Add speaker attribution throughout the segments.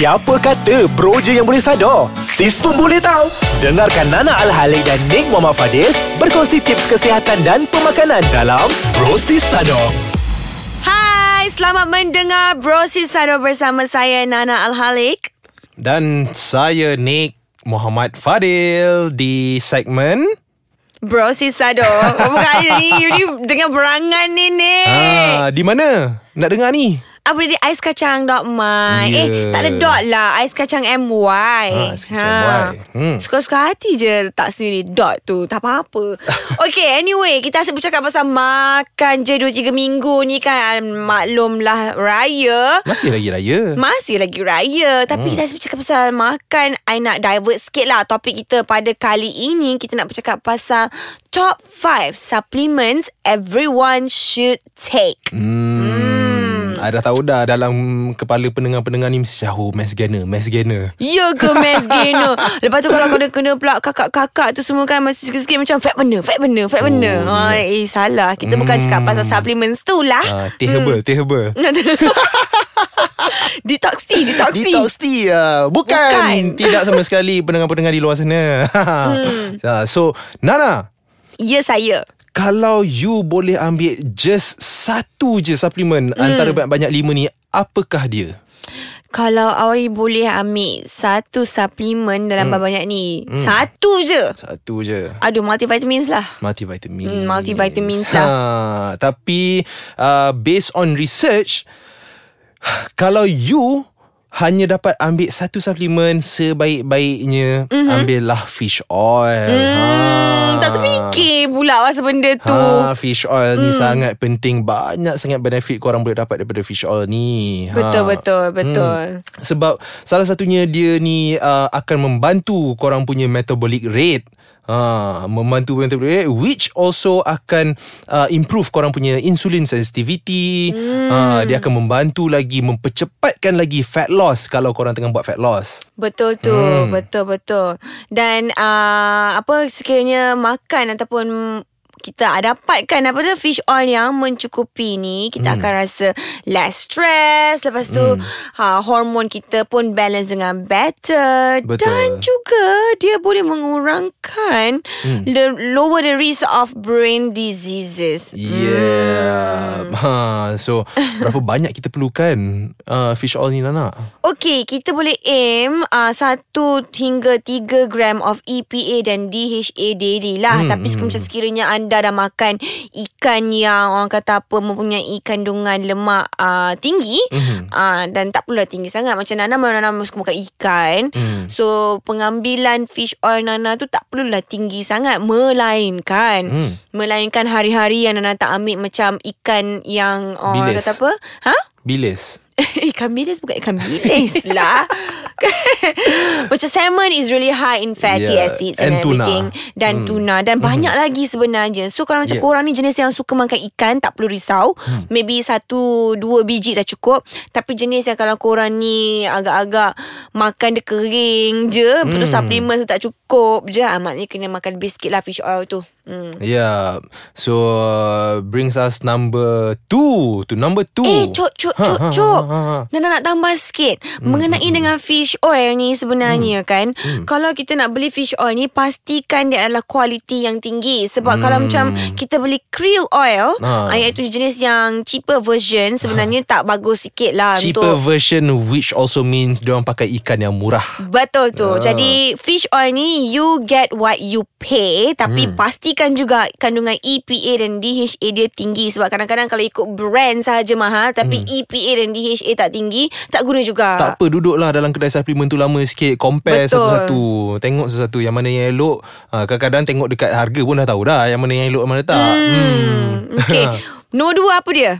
Speaker 1: Siapa kata bro je yang boleh sadar? Sis pun boleh tahu. Dengarkan Nana Al-Halik dan Nick Muhammad Fadil berkongsi tips kesihatan dan pemakanan dalam Bro Sis Sadar.
Speaker 2: Hai, selamat mendengar Bro Sisado bersama saya Nana Al-Halik.
Speaker 3: Dan saya Nick Muhammad Fadil di segmen
Speaker 2: Bro Sisado. Apa kali ni? You ni dengan berangan ni, ni.
Speaker 3: ah, Di mana? Nak dengar ni?
Speaker 2: Apa dia ais kacang dot my.
Speaker 3: Ya.
Speaker 2: Eh tak ada dot lah. Ais kacang MY
Speaker 3: Ah, ais kacang MY. Hmm.
Speaker 2: Suka-suka hati je Letak sini dot tu. Tak apa-apa. Okay anyway Kita asyik bercakap pasal makan je 2-3 minggu ni kan. Maklumlah raya.
Speaker 3: Masih lagi raya.
Speaker 2: Masih lagi raya. Tapi hmm. kita asyik bercakap pasal makan. I nak divert sikit lah Topik kita pada kali ini. Kita nak bercakap pasal Top 5 supplements Everyone should take.
Speaker 3: Hmm. I dah tahu dah dalam kepala pendengar-pendengar ni mesti oh mass gainer, mass gainer.
Speaker 2: Ya ke mass gainer Lepas tu kalau kau kena pula Kakak-kakak tu semua kan Masih sikit-sikit macam Fat benda Fat benda Fat benda
Speaker 3: Oh,
Speaker 2: oh, Eh salah Kita bukan
Speaker 3: Hmm.
Speaker 2: cakap pasal supplements tu lah
Speaker 3: Ah, teh herbal, teh herbal.
Speaker 2: Detox tea Detox tea
Speaker 3: Detox tea ah. Bukan.
Speaker 2: Bukan.
Speaker 3: Tidak sama sekali pendengar-pendengar di luar sana. hmm. So, Nana,
Speaker 2: Ya saya
Speaker 3: kalau you boleh ambil just satu je suplemen hmm. antara banyak-banyak lima ni, apakah dia?
Speaker 2: Kalau awak boleh ambil Satu suplemen Dalam hmm. banyak ni hmm. Satu je
Speaker 3: Satu je.
Speaker 2: Aduh multivitamins lah
Speaker 3: Multivitamin.
Speaker 2: Hmm, multivitamins
Speaker 3: ha, Tapi uh, based on research, kalau you hanya dapat ambil satu suplemen sebaik-baiknya, mm-hmm. ambillah fish oil.
Speaker 2: hmm, Tak terfikir pula Pasal benda tu.
Speaker 3: Ha, fish oil ni sangat penting Banyak sangat benefit korang boleh dapat daripada fish oil ni.
Speaker 2: Betul
Speaker 3: ha.
Speaker 2: betul betul.
Speaker 3: Sebab salah satunya dia ni uh, akan membantu korang punya metabolic rate Ha, membantu metabolic rate which also akan uh, improve korang punya insulin sensitivity. Hmm. Ha, dia akan membantu lagi mempercepatkan lagi fat loss kalau korang tengah buat fat loss.
Speaker 2: Betul tu, hmm. betul betul. Dan uh, apa sekiranya makan ataupun kita dapatkan apa tu fish oil yang mencukupi ni kita hmm. akan rasa less stress lepas tu hmm. ha hormon kita pun balance dengan better
Speaker 3: Betul.
Speaker 2: dan juga dia boleh mengurangkan hmm. the lower the risk of brain diseases
Speaker 3: Yeah. Hmm. Ha, so berapa banyak kita perlukan uh, fish oil ni Nana?
Speaker 2: Okey, kita boleh aim uh, 1 hingga 3 gram of EPA dan DHA daily lah.
Speaker 3: Hmm,
Speaker 2: Tapi hmm. macam sekiranya anda dah makan ikan yang orang kata apa mempunyai kandungan lemak uh, tinggi
Speaker 3: Mhm.
Speaker 2: uh, dan tak perlu tinggi sangat. Macam Nana Nana suka makan ikan.
Speaker 3: Hmm.
Speaker 2: So, pengambilan fish oil Nana tu tak perlulah tinggi sangat. Melainkan,
Speaker 3: Hmm.
Speaker 2: melainkan hari-hari yang Nana tak ambil macam ikan yang orang
Speaker 3: Bilis.
Speaker 2: kata apa? Ha?
Speaker 3: Bilis.
Speaker 2: ikan bilis bukan ikan bilis lah. Macam salmon is really high in fatty
Speaker 3: Yeah.
Speaker 2: acids
Speaker 3: And
Speaker 2: and,
Speaker 3: tuna.
Speaker 2: everything. Dan
Speaker 3: Hmm.
Speaker 2: tuna. Dan banyak lagi sebenarnya. So kalau macam
Speaker 3: Yeah.
Speaker 2: korang ni jenis yang suka makan ikan, tak perlu risau.
Speaker 3: Hmm.
Speaker 2: Maybe satu, dua biji dah cukup. Tapi jenis yang kalau korang ni agak-agak makan dia kering je. Lepas tu
Speaker 3: Hmm.
Speaker 2: supplement tu tak cukup je. Ah, maknanya kena makan lebih sikit lah fish oil tu. Hmm.
Speaker 3: Yeah. So uh, brings us number two to number two.
Speaker 2: Eh, cok, cok,
Speaker 3: Ha,
Speaker 2: cok,
Speaker 3: ha,
Speaker 2: cok.
Speaker 3: ha, ha.
Speaker 2: Nana nak tambah sikit hmm, Mengenai hmm, dengan fish oil ni sebenarnya hmm, kan hmm. Kalau kita nak beli fish oil ni Pastikan dia adalah kualiti yang tinggi Sebab hmm. kalau macam kita beli krill oil
Speaker 3: Ah.
Speaker 2: ha. Iaitu jenis yang cheaper version Sebenarnya tak bagus sikit lah
Speaker 3: Cheaper
Speaker 2: untuk
Speaker 3: version which also means dia orang pakai ikan yang murah.
Speaker 2: Betul tu
Speaker 3: Ah.
Speaker 2: Jadi fish oil ni You get what you pay Tapi hmm. pastikan juga Kandungan EPA dan DHA dia tinggi Sebab kadang-kadang Kalau ikut brand sahaja mahal Tapi hmm. EPA dan DHA tak tinggi Tak guna juga
Speaker 3: Tak apa duduklah dalam kedai supplement tu lama sikit Compare
Speaker 2: Betul.
Speaker 3: satu-satu Tengok satu-satu Yang mana yang elok ha, Kadang-kadang tengok dekat harga pun dah tahu dah Yang mana yang elok Yang mana tak
Speaker 2: Hmm.
Speaker 3: hmm.
Speaker 2: Okay Nombor dua apa dia?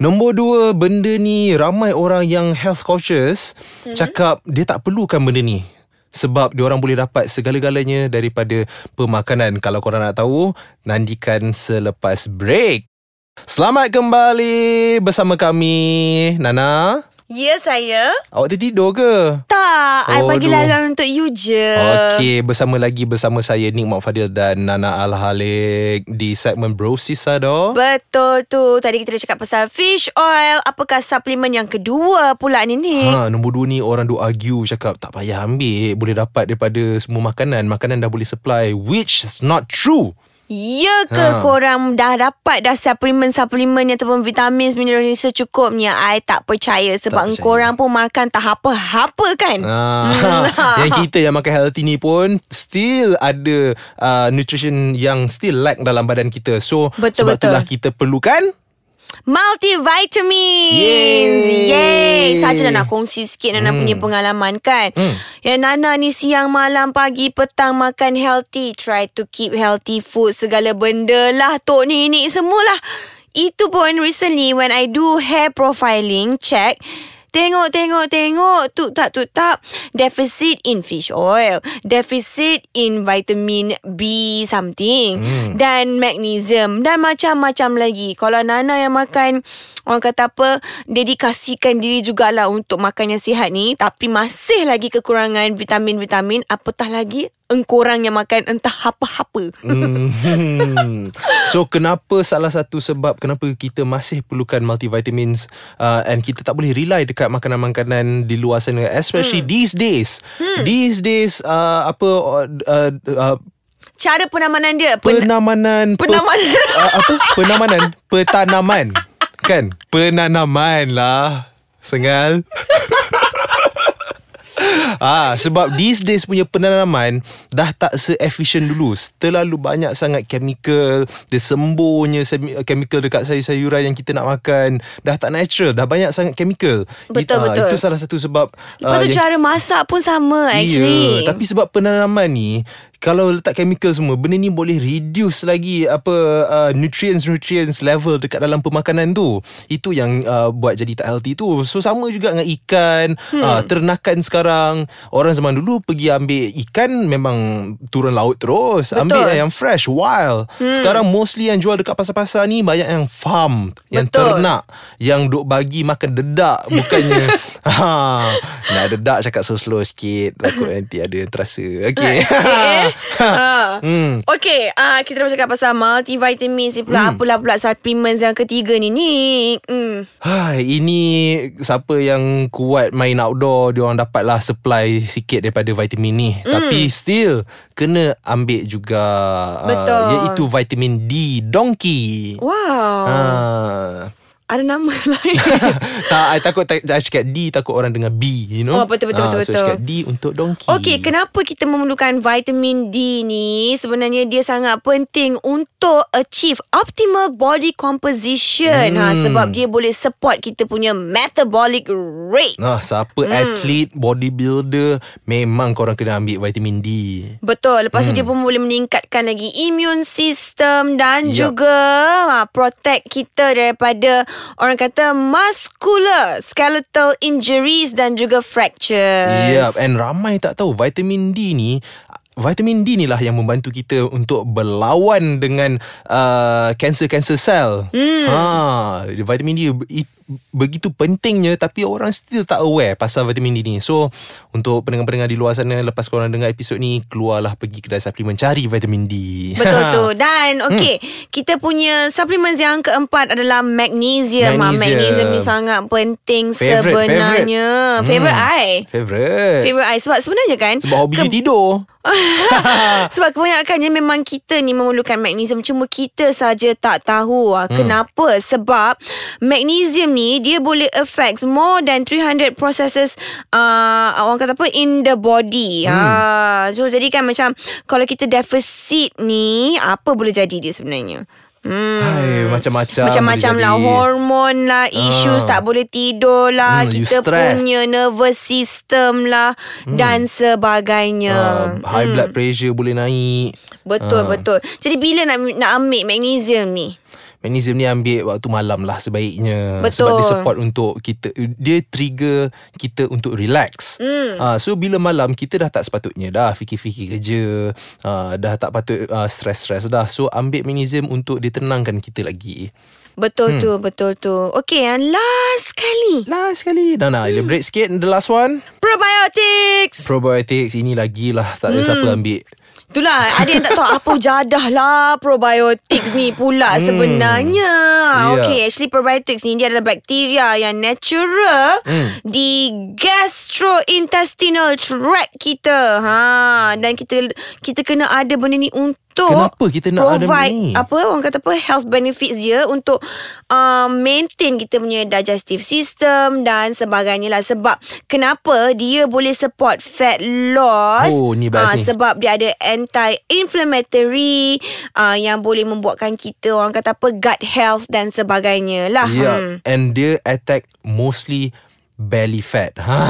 Speaker 3: Nombor dua Benda ni Ramai orang yang health conscious
Speaker 2: Hmm.
Speaker 3: Cakap Dia tak perlukan benda ni sebab diorang boleh dapat segala-galanya daripada pemakanan. Kalau korang nak tahu, nantikan selepas break. Selamat kembali bersama kami, Nana.
Speaker 2: Ya saya.
Speaker 3: Awak tertidur ke?
Speaker 2: Tak I
Speaker 3: Oh,
Speaker 2: bagi
Speaker 3: aduh.
Speaker 2: laluan untuk you je.
Speaker 3: Okey, bersama lagi bersama saya Nick Mak Fadil dan Nana Al-Halik di segmen Bro Sisado.
Speaker 2: Betul tu. Tadi kita dah cakap pasal fish oil. Apakah suplemen yang kedua pula ni ni
Speaker 3: Ha, nombor dua ni orang duk argue cakap tak payah ambil. Boleh dapat daripada semua makanan. Makanan dah boleh supply which is not true
Speaker 2: Ya ke
Speaker 3: Ha.
Speaker 2: korang dah dapat dah suplemen-suplemen ataupun vitamin mineral ni secukupnya I tak percaya sebab
Speaker 3: percaya.
Speaker 2: korang pun makan tak apa-apa kan
Speaker 3: Ha, yang kita yang makan healthy ni pun still ada uh, nutrition yang still lack dalam badan kita. So
Speaker 2: Betul,
Speaker 3: sebab
Speaker 2: betul.
Speaker 3: itulah kita perlukan
Speaker 2: Multivitamin
Speaker 3: Yeay.
Speaker 2: Yeay Saja nak kongsi sikit Nana
Speaker 3: Hmm.
Speaker 2: punya pengalaman kan
Speaker 3: Hmm.
Speaker 2: Yang Nana ni siang malam pagi petang makan healthy Try to keep healthy food Segala benda lah Tok nenek semualah Itu pun recently When I do hair profiling Check Tengok, tengok, tengok. Tuk tak, tuk tak. Deficit in fish oil. Deficit in vitamin B something.
Speaker 3: Hmm.
Speaker 2: Dan magnesium. Dan macam-macam lagi. Kalau Nana yang makan, orang kata apa, dedikasikan diri jugalah untuk makan yang sihat ni. Tapi masih lagi kekurangan vitamin-vitamin. Apatah lagi, engkorang yang makan entah apa-apa.
Speaker 3: Hmm. So kenapa salah satu sebab kenapa kita masih perlukan multivitamins uh, and kita tak boleh rely dekat makanan-makanan di luar sana especially
Speaker 2: Hmm.
Speaker 3: these days. These days uh, apa uh, uh,
Speaker 2: Cara penamanan dia. Pen-
Speaker 3: penamanan pe-
Speaker 2: Penamanan.
Speaker 3: uh, apa penamanan petanaman kan penanaman lah sengal Ah, sebab these days punya penanaman dah tak se-efficient dulu. Terlalu banyak sangat chemical, dia sembuhnya chemical dekat sayur-sayuran yang kita nak makan. Dah tak natural, dah banyak sangat chemical.
Speaker 2: Betul,
Speaker 3: It- ah,
Speaker 2: betul.
Speaker 3: Itu salah satu sebab
Speaker 2: Lepas
Speaker 3: ah,
Speaker 2: tu
Speaker 3: yang
Speaker 2: cara masak pun sama actually.
Speaker 3: Ya, tapi sebab penanaman ni kalau letak chemical semua benda ni boleh reduce lagi apa uh, nutrients nutrients level dekat dalam pemakanan tu. Itu yang uh, buat jadi tak healthy tu. So sama juga dengan ikan, hmm. uh, ternakan sekarang orang zaman dulu pergi ambil ikan memang turun laut terus,
Speaker 2: Betul.
Speaker 3: ambil yang fresh, wild. Hmm. Sekarang mostly yang jual dekat pasar-pasar ni banyak yang farm, yang
Speaker 2: Betul.
Speaker 3: ternak, yang duk bagi makan dedak bukannya ha nak dedak cakap slow-slow sikit takut nanti ada yang terasa. Okey.
Speaker 2: ha.
Speaker 3: hmm.
Speaker 2: Okay, uh, kita dah cakap pasal multivitamin ni pula.
Speaker 3: Hmm.
Speaker 2: Apalah pula supplements yang ketiga ni ni. Hmm.
Speaker 3: Ini siapa yang kuat main outdoor dia orang dapatlah supply sikit daripada vitamin ni. Mm. Tapi still kena ambil juga
Speaker 2: Betul.
Speaker 3: Uh, iaitu vitamin D donkey.
Speaker 2: Wow.
Speaker 3: Ha.
Speaker 2: Ada nama lain.
Speaker 3: tak, I takut tak, I cakap D takut orang dengar B, you know.
Speaker 2: Oh, betul, betul,
Speaker 3: Ah,
Speaker 2: betul,
Speaker 3: So
Speaker 2: betul.
Speaker 3: Cakap D untuk donkey.
Speaker 2: Okey, kenapa kita memerlukan vitamin D ni? Sebenarnya dia sangat penting untuk achieve optimal body composition. Ha,
Speaker 3: Hmm.
Speaker 2: sebab dia boleh support kita punya metabolic rate.
Speaker 3: Nah, siapa
Speaker 2: Hmm.
Speaker 3: atlet, bodybuilder, memang korang kena ambil vitamin D.
Speaker 2: Betul. Lepas tu
Speaker 3: Hmm.
Speaker 2: dia pun boleh meningkatkan lagi immune system dan
Speaker 3: Yup.
Speaker 2: juga ha, protect kita daripada orang kata muscular skeletal injuries dan juga fractures.
Speaker 3: Yep, and ramai tak tahu vitamin D ni Vitamin D ni lah yang membantu kita untuk berlawan dengan uh, cancer-cancer sel. Hmm. Ha, vitamin D it, begitu pentingnya tapi orang still tak aware pasal vitamin D ni. So, untuk pendengar-pendengar di luar sana lepas korang dengar episod ni, keluarlah pergi kedai suplemen cari vitamin D.
Speaker 2: Betul tu Dan okay hmm. Kita punya Supplements yang keempat Adalah magnesium Magnesium,
Speaker 3: Magnesium.
Speaker 2: magnesium ni sangat penting
Speaker 3: Favorite,
Speaker 2: Sebenarnya
Speaker 3: favorite.
Speaker 2: Favorite
Speaker 3: Hmm.
Speaker 2: I
Speaker 3: Favorite.
Speaker 2: Favorite I Sebab sebenarnya kan
Speaker 3: Sebab hobi dia tidur.
Speaker 2: Sebab kebanyakannya memang kita ni memerlukan magnesium Cuma kita saja tak tahu hmm. Kenapa? Sebab magnesium ni Dia boleh affect more than 300 processes uh, Orang kata apa? In the body hmm. ha. So jadi kan macam Kalau kita deficit ni Apa boleh jadi dia sebenarnya? Hmm.
Speaker 3: Hai, macam-macam
Speaker 2: Macam-macam lah
Speaker 3: jadi.
Speaker 2: Hormon lah Issues
Speaker 3: Ah.
Speaker 2: tak boleh tidur lah
Speaker 3: Hmm,
Speaker 2: Kita punya nervous system lah Dan sebagainya
Speaker 3: Uh, high blood pressure boleh naik.
Speaker 2: Betul
Speaker 3: Ah.
Speaker 2: betul. Jadi bila nak nak ambil magnesium ni?
Speaker 3: Magnesium ni ambil waktu malam lah sebaiknya.
Speaker 2: Betul.
Speaker 3: Sebab dia support untuk kita Dia trigger kita untuk relax.
Speaker 2: Hmm.
Speaker 3: uh, So bila malam kita dah tak sepatutnya dah Fikir-fikir kerja uh, Dah tak patut uh, stress-stress dah. So ambil magnesium untuk dia tenangkan kita lagi.
Speaker 2: Betul tu, betul tu. Okay, yang last kali.
Speaker 3: Last sekali Nana elaborate sikit. The last one.
Speaker 2: Probiotics.
Speaker 3: Probiotics. Ini lagi lah. Tak ada siapa ambil
Speaker 2: Itulah ada yang tak tahu apa jadah lah probiotics ni pula
Speaker 3: Hmm.
Speaker 2: sebenarnya.
Speaker 3: Ya.
Speaker 2: Okay, actually probiotics ni dia adalah bakteria yang natural
Speaker 3: Hmm.
Speaker 2: di gastrointestinal tract kita. Ha dan kita kita kena ada benda ni untuk
Speaker 3: Kenapa kita nak ada
Speaker 2: provide
Speaker 3: ni?
Speaker 2: apa orang kata apa health benefits dia untuk um, maintain kita punya digestive system dan sebagainya lah sebab kenapa dia boleh support fat loss
Speaker 3: Oh, ni best
Speaker 2: Ah,
Speaker 3: ni.
Speaker 2: sebab dia ada anti-inflammatory uh, yang boleh membuatkan kita orang kata apa gut health dan sebagainya lah.
Speaker 3: Yeah
Speaker 2: Hmm.
Speaker 3: And dia attack mostly belly fat. Ha.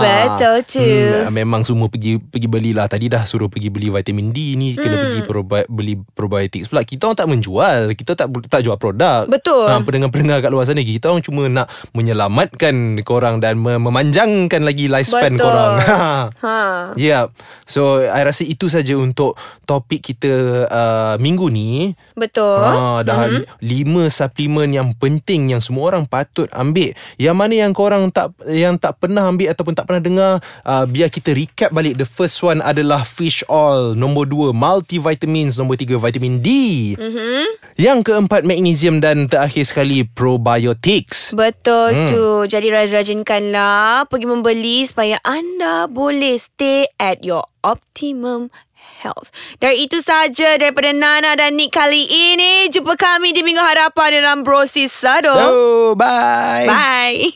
Speaker 2: Betul tu.
Speaker 3: Hmm, memang semua pergi pergi belilah. Tadi dah suruh pergi beli vitamin D ni, kena
Speaker 2: Hmm.
Speaker 3: pergi probi- beli probiotics pula. Kita orang tak menjual, kita tak tak jual produk.
Speaker 2: Betul.
Speaker 3: Ha, pendengar-pendengar kat luar sana kita orang cuma nak menyelamatkan korang dan mem- memanjangkan lagi lifespan
Speaker 2: Betul.
Speaker 3: korang. Ha.
Speaker 2: Ha.
Speaker 3: Yeah. So I rasa itu saja untuk topik kita uh, minggu ni.
Speaker 2: Betul.
Speaker 3: Ha, dah mm-hmm. lima suplemen yang penting yang semua orang patut ambil. Yang mana yang korang tak yang tak pernah ambil ataupun tak pernah dengar, uh, biar kita recap balik. The first one adalah fish oil, nombor dua multivitamins, nombor tiga vitamin D.
Speaker 2: Mm-hmm.
Speaker 3: Yang keempat magnesium dan terakhir sekali probiotics.
Speaker 2: Betul
Speaker 3: Hmm.
Speaker 2: tu. Jadi rajin-rajinkanlah pergi membeli supaya anda boleh stay at your optimum health. Dari itu saja daripada Nana dan Nick kali ini. Jumpa kami di minggu hadapan dalam Bro Sisado.
Speaker 3: Oh, bye.
Speaker 2: Bye.